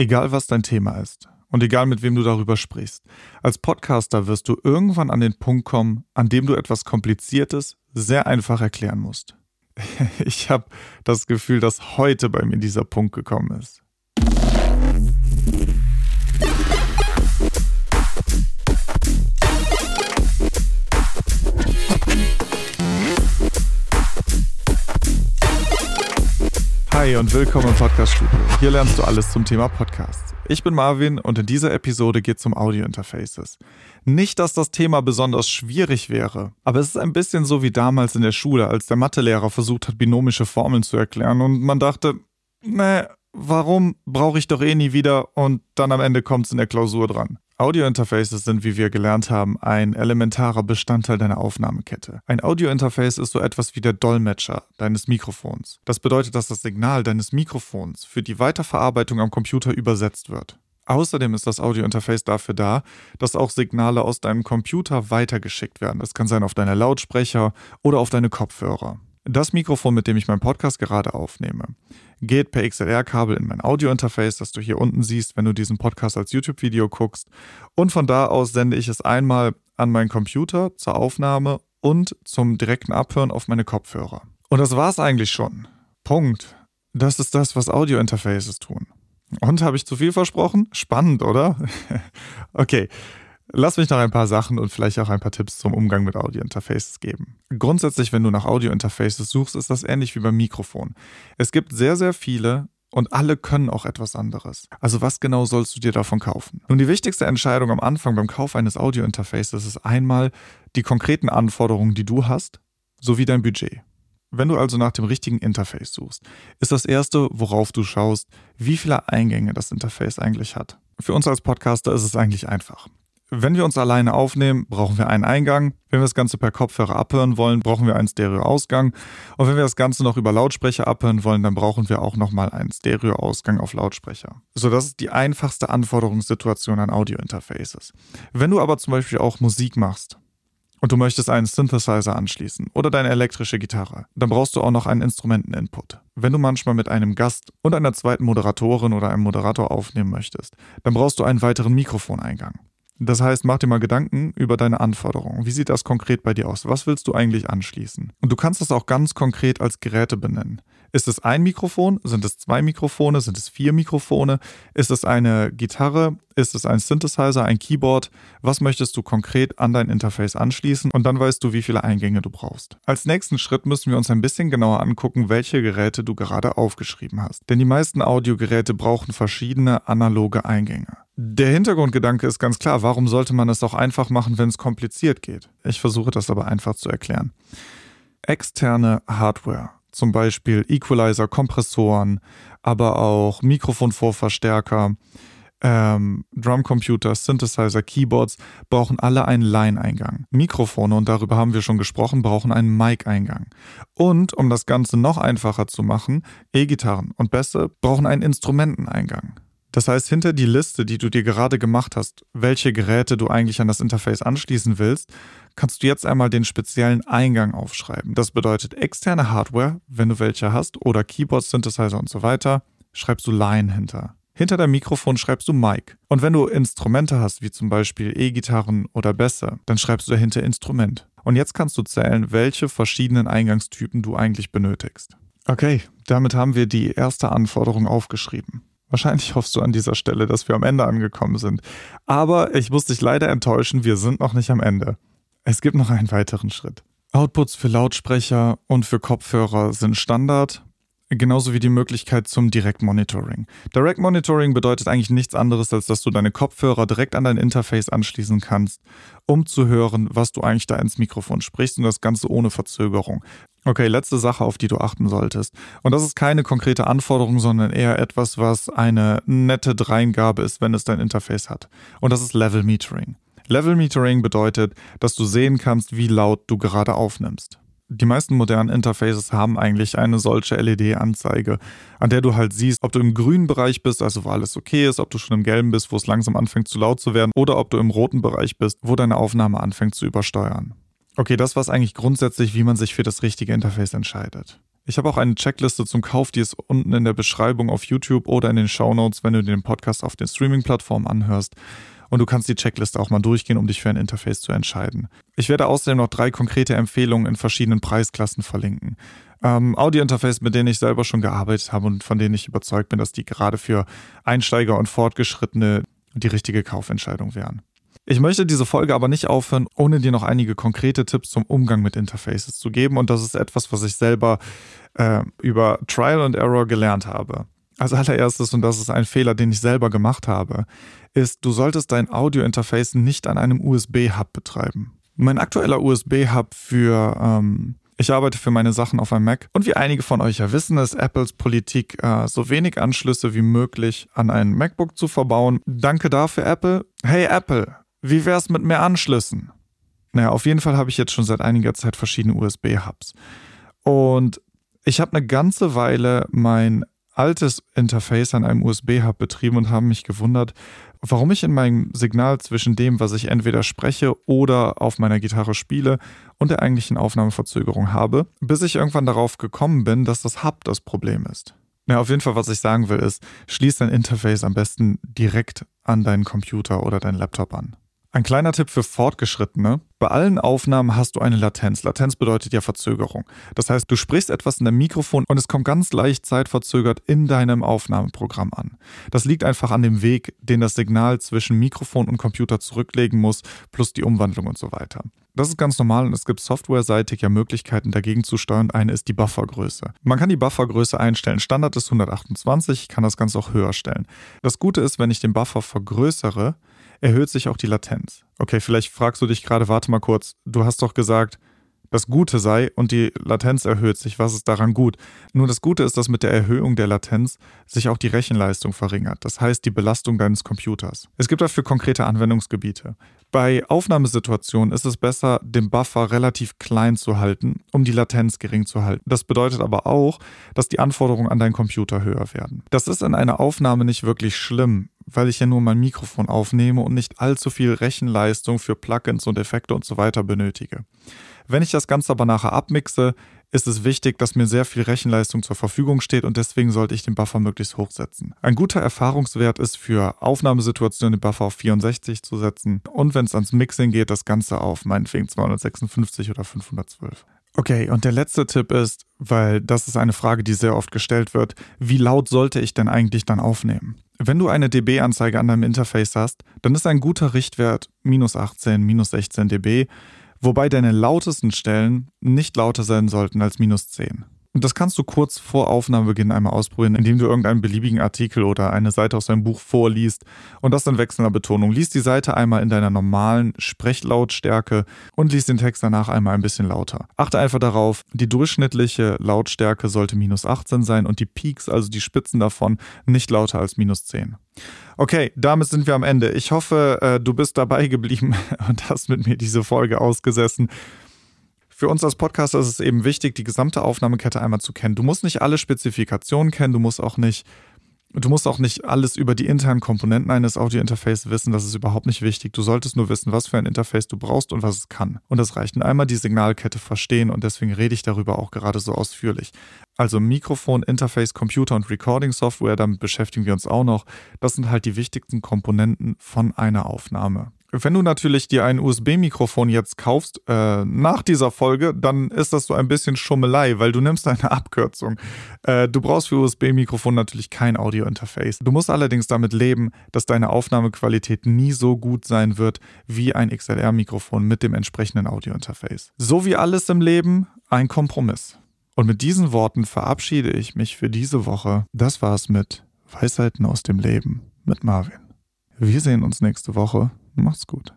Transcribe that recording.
Egal was dein Thema ist und egal mit wem du darüber sprichst, als Podcaster wirst du irgendwann an den Punkt kommen, an dem du etwas Kompliziertes sehr einfach erklären musst. Ich habe das Gefühl, dass heute bei mir dieser Punkt gekommen ist. Und willkommen im Podcast Studio. Hier lernst du alles zum Thema Podcast. Ich bin Marvin und in dieser Episode geht es um Audio-Interfaces. Nicht, dass das Thema besonders schwierig wäre, aber es ist ein bisschen so wie damals in der Schule, als der Mathelehrer versucht hat, binomische Formeln zu erklären und man dachte, nee, warum brauche ich doch eh nie wieder und dann am Ende kommt es in der Klausur dran. Audio-Interfaces sind, wie wir gelernt haben, ein elementarer Bestandteil deiner Aufnahmekette. Ein Audio-Interface ist so etwas wie der Dolmetscher deines Mikrofons. Das bedeutet, dass das Signal deines Mikrofons für die Weiterverarbeitung am Computer übersetzt wird. Außerdem ist das Audio-Interface dafür da, dass auch Signale aus deinem Computer weitergeschickt werden. Das kann sein auf deine Lautsprecher oder auf deine Kopfhörer. Das Mikrofon, mit dem ich meinen Podcast gerade aufnehme, geht per XLR-Kabel in mein Audio-Interface, das du hier unten siehst, wenn du diesen Podcast als YouTube-Video guckst. Und von da aus sende ich es einmal an meinen Computer zur Aufnahme und zum direkten Abhören auf meine Kopfhörer. Und das war's eigentlich schon. Punkt. Das ist das, was Audio-Interfaces tun. Und habe ich zu viel versprochen? Spannend, oder? okay. Lass mich noch ein paar Sachen und vielleicht auch ein paar Tipps zum Umgang mit Audio-Interfaces geben. Grundsätzlich, wenn du nach Audio-Interfaces suchst, ist das ähnlich wie beim Mikrofon. Es gibt sehr, sehr viele und alle können auch etwas anderes. Also was genau sollst du dir davon kaufen? Nun, die wichtigste Entscheidung am Anfang beim Kauf eines Audio-Interfaces ist einmal die konkreten Anforderungen, die du hast, sowie dein Budget. Wenn du also nach dem richtigen Interface suchst, ist das erste, worauf du schaust, wie viele Eingänge das Interface eigentlich hat. Für uns als Podcaster ist es eigentlich einfach. Wenn wir uns alleine aufnehmen, brauchen wir einen Eingang. Wenn wir das Ganze per Kopfhörer abhören wollen, brauchen wir einen Stereo-Ausgang. Und wenn wir das Ganze noch über Lautsprecher abhören wollen, dann brauchen wir auch nochmal einen Stereo-Ausgang auf Lautsprecher. So, das ist die einfachste Anforderungssituation an Audio-Interfaces. Wenn du aber zum Beispiel auch Musik machst, und du möchtest einen Synthesizer anschließen oder deine elektrische Gitarre, dann brauchst du auch noch einen Instrumenteninput. Wenn du manchmal mit einem Gast und einer zweiten Moderatorin oder einem Moderator aufnehmen möchtest, dann brauchst du einen weiteren Mikrofoneingang. Das heißt, mach dir mal Gedanken über deine Anforderungen. Wie sieht das konkret bei dir aus? Was willst du eigentlich anschließen? Und du kannst das auch ganz konkret als Geräte benennen. Ist es ein Mikrofon? Sind es zwei Mikrofone? Sind es vier Mikrofone? Ist es eine Gitarre? Ist es ein Synthesizer, ein Keyboard? Was möchtest du konkret an dein Interface anschließen? Und dann weißt du, wie viele Eingänge du brauchst. Als nächsten Schritt müssen wir uns ein bisschen genauer angucken, welche Geräte du gerade aufgeschrieben hast. Denn die meisten Audiogeräte brauchen verschiedene analoge Eingänge. Der Hintergrundgedanke ist ganz klar, warum sollte man es auch einfach machen, wenn es kompliziert geht? Ich versuche das aber einfach zu erklären. Externe Hardware, zum Beispiel Equalizer, Kompressoren, aber auch Mikrofonvorverstärker, ähm, Drumcomputer, Synthesizer, Keyboards brauchen alle einen Line-Eingang. Mikrofone, und darüber haben wir schon gesprochen, brauchen einen Mic-Eingang. Und um das Ganze noch einfacher zu machen, E-Gitarren und Bässe brauchen einen Instrumenteneingang. Das heißt, hinter die Liste, die du dir gerade gemacht hast, welche Geräte du eigentlich an das Interface anschließen willst, kannst du jetzt einmal den speziellen Eingang aufschreiben. Das bedeutet externe Hardware, wenn du welche hast, oder Keyboard, Synthesizer und so weiter, schreibst du Line hinter. Hinter deinem Mikrofon schreibst du Mic. Und wenn du Instrumente hast, wie zum Beispiel E-Gitarren oder Bässe, dann schreibst du dahinter Instrument. Und jetzt kannst du zählen, welche verschiedenen Eingangstypen du eigentlich benötigst. Okay, damit haben wir die erste Anforderung aufgeschrieben. Wahrscheinlich hoffst du an dieser Stelle, dass wir am Ende angekommen sind. Aber ich muss dich leider enttäuschen, wir sind noch nicht am Ende. Es gibt noch einen weiteren Schritt. Outputs für Lautsprecher und für Kopfhörer sind Standard, genauso wie die Möglichkeit zum Direct Monitoring. Direct Monitoring bedeutet eigentlich nichts anderes, als dass du deine Kopfhörer direkt an dein Interface anschließen kannst, um zu hören, was du eigentlich da ins Mikrofon sprichst und das Ganze ohne Verzögerung. Okay, letzte Sache, auf die du achten solltest. Und das ist keine konkrete Anforderung, sondern eher etwas, was eine nette Dreingabe ist, wenn es dein Interface hat. Und das ist Level Metering. Level Metering bedeutet, dass du sehen kannst, wie laut du gerade aufnimmst. Die meisten modernen Interfaces haben eigentlich eine solche LED-Anzeige, an der du halt siehst, ob du im grünen Bereich bist, also wo alles okay ist, ob du schon im gelben bist, wo es langsam anfängt zu laut zu werden, oder ob du im roten Bereich bist, wo deine Aufnahme anfängt zu übersteuern. Okay, das war es eigentlich grundsätzlich, wie man sich für das richtige Interface entscheidet. Ich habe auch eine Checkliste zum Kauf, die ist unten in der Beschreibung auf YouTube oder in den Show Notes, wenn du den Podcast auf den Streaming-Plattformen anhörst. Und du kannst die Checkliste auch mal durchgehen, um dich für ein Interface zu entscheiden. Ich werde außerdem noch drei konkrete Empfehlungen in verschiedenen Preisklassen verlinken. Ähm, Audio-Interface, mit denen ich selber schon gearbeitet habe und von denen ich überzeugt bin, dass die gerade für Einsteiger und Fortgeschrittene die richtige Kaufentscheidung wären. Ich möchte diese Folge aber nicht aufhören, ohne dir noch einige konkrete Tipps zum Umgang mit Interfaces zu geben. Und das ist etwas, was ich selber äh, über Trial and Error gelernt habe. Als allererstes, und das ist ein Fehler, den ich selber gemacht habe, ist, du solltest dein Audio-Interface nicht an einem USB-Hub betreiben. Mein aktueller USB-Hub für ähm, ich arbeite für meine Sachen auf einem Mac und wie einige von euch ja wissen, ist Apples Politik, äh, so wenig Anschlüsse wie möglich an ein MacBook zu verbauen. Danke dafür, Apple. Hey Apple, wie wär's mit mehr Anschlüssen? Naja, auf jeden Fall habe ich jetzt schon seit einiger Zeit verschiedene USB-Hubs. Und ich habe eine ganze Weile mein altes Interface an einem USB-Hub betrieben und habe mich gewundert, warum ich in meinem Signal zwischen dem, was ich entweder spreche oder auf meiner Gitarre spiele und der eigentlichen Aufnahmeverzögerung habe, bis ich irgendwann darauf gekommen bin, dass das Hub das Problem ist. Ja, auf jeden Fall, was ich sagen will, ist, schließ dein Interface am besten direkt an deinen Computer oder deinen Laptop an. Ein kleiner Tipp für Fortgeschrittene. Bei allen Aufnahmen hast du eine Latenz. Latenz bedeutet ja Verzögerung. Das heißt, du sprichst etwas in deinem Mikrofon und es kommt ganz leicht zeitverzögert in deinem Aufnahmeprogramm an. Das liegt einfach an dem Weg, den das Signal zwischen Mikrofon und Computer zurücklegen muss, plus die Umwandlung und so weiter. Das ist ganz normal und es gibt softwareseitig ja Möglichkeiten dagegen zu steuern. Eine ist die Buffergröße. Man kann die Buffergröße einstellen. Standard ist 128, ich kann das Ganze auch höher stellen. Das Gute ist, wenn ich den Buffer vergrößere, erhöht sich auch die Latenz. Okay, vielleicht fragst du dich gerade, warte mal kurz, du hast doch gesagt, das Gute sei und die Latenz erhöht sich. Was ist daran gut? Nur das Gute ist, dass mit der Erhöhung der Latenz sich auch die Rechenleistung verringert. Das heißt, die Belastung deines Computers. Es gibt dafür konkrete Anwendungsgebiete. Bei Aufnahmesituationen ist es besser, den Buffer relativ klein zu halten, um die Latenz gering zu halten. Das bedeutet aber auch, dass die Anforderungen an deinen Computer höher werden. Das ist in einer Aufnahme nicht wirklich schlimm, weil ich ja nur mein Mikrofon aufnehme und nicht allzu viel Rechenleistung für Plugins und Effekte und so weiter benötige. Wenn ich das Ganze aber nachher abmixe, ist es wichtig, dass mir sehr viel Rechenleistung zur Verfügung steht und deswegen sollte ich den Buffer möglichst hochsetzen. Ein guter Erfahrungswert ist für Aufnahmesituationen den Buffer auf 64 zu setzen und wenn es ans Mixing geht, das Ganze auf meinetwegen 256 oder 512. Okay, und der letzte Tipp ist, weil das ist eine Frage, die sehr oft gestellt wird, wie laut sollte ich denn eigentlich dann aufnehmen? Wenn du eine dB-Anzeige an deinem Interface hast, dann ist ein guter Richtwert minus 18, minus 16 dB wobei deine lautesten Stellen nicht lauter sein sollten als minus 10. Das kannst du kurz vor Aufnahmebeginn einmal ausprobieren, indem du irgendeinen beliebigen Artikel oder eine Seite aus deinem Buch vorliest und das in wechselnder Betonung. Lies die Seite einmal in deiner normalen Sprechlautstärke und lies den Text danach einmal ein bisschen lauter. Achte einfach darauf, die durchschnittliche Lautstärke sollte minus 18 sein und die Peaks, also die Spitzen davon, nicht lauter als minus 10. Okay, damit sind wir am Ende. Ich hoffe, äh, du bist dabei geblieben und hast mit mir diese Folge ausgesessen. Für uns als Podcaster ist es eben wichtig, die gesamte Aufnahmekette einmal zu kennen. Du musst nicht alle Spezifikationen kennen, du musst auch nicht, du musst auch nicht alles über die internen Komponenten eines Audio-Interfaces wissen, das ist überhaupt nicht wichtig. Du solltest nur wissen, was für ein Interface du brauchst und was es kann. Und das reicht. Und einmal die Signalkette verstehen und deswegen rede ich darüber auch gerade so ausführlich. Also Mikrofon, Interface, Computer und Recording-Software, damit beschäftigen wir uns auch noch. Das sind halt die wichtigsten Komponenten von einer Aufnahme. Wenn du natürlich dir ein USB-Mikrofon jetzt kaufst äh, nach dieser Folge, dann ist das so ein bisschen Schummelei, weil du nimmst eine Abkürzung. Äh, du brauchst für USB-Mikrofon natürlich kein Audio-Interface. Du musst allerdings damit leben, dass deine Aufnahmequalität nie so gut sein wird wie ein XLR-Mikrofon mit dem entsprechenden Audio-Interface. So wie alles im Leben, ein Kompromiss. Und mit diesen Worten verabschiede ich mich für diese Woche. Das war's mit Weisheiten aus dem Leben mit Marvin. Wir sehen uns nächste Woche. Macht's gut.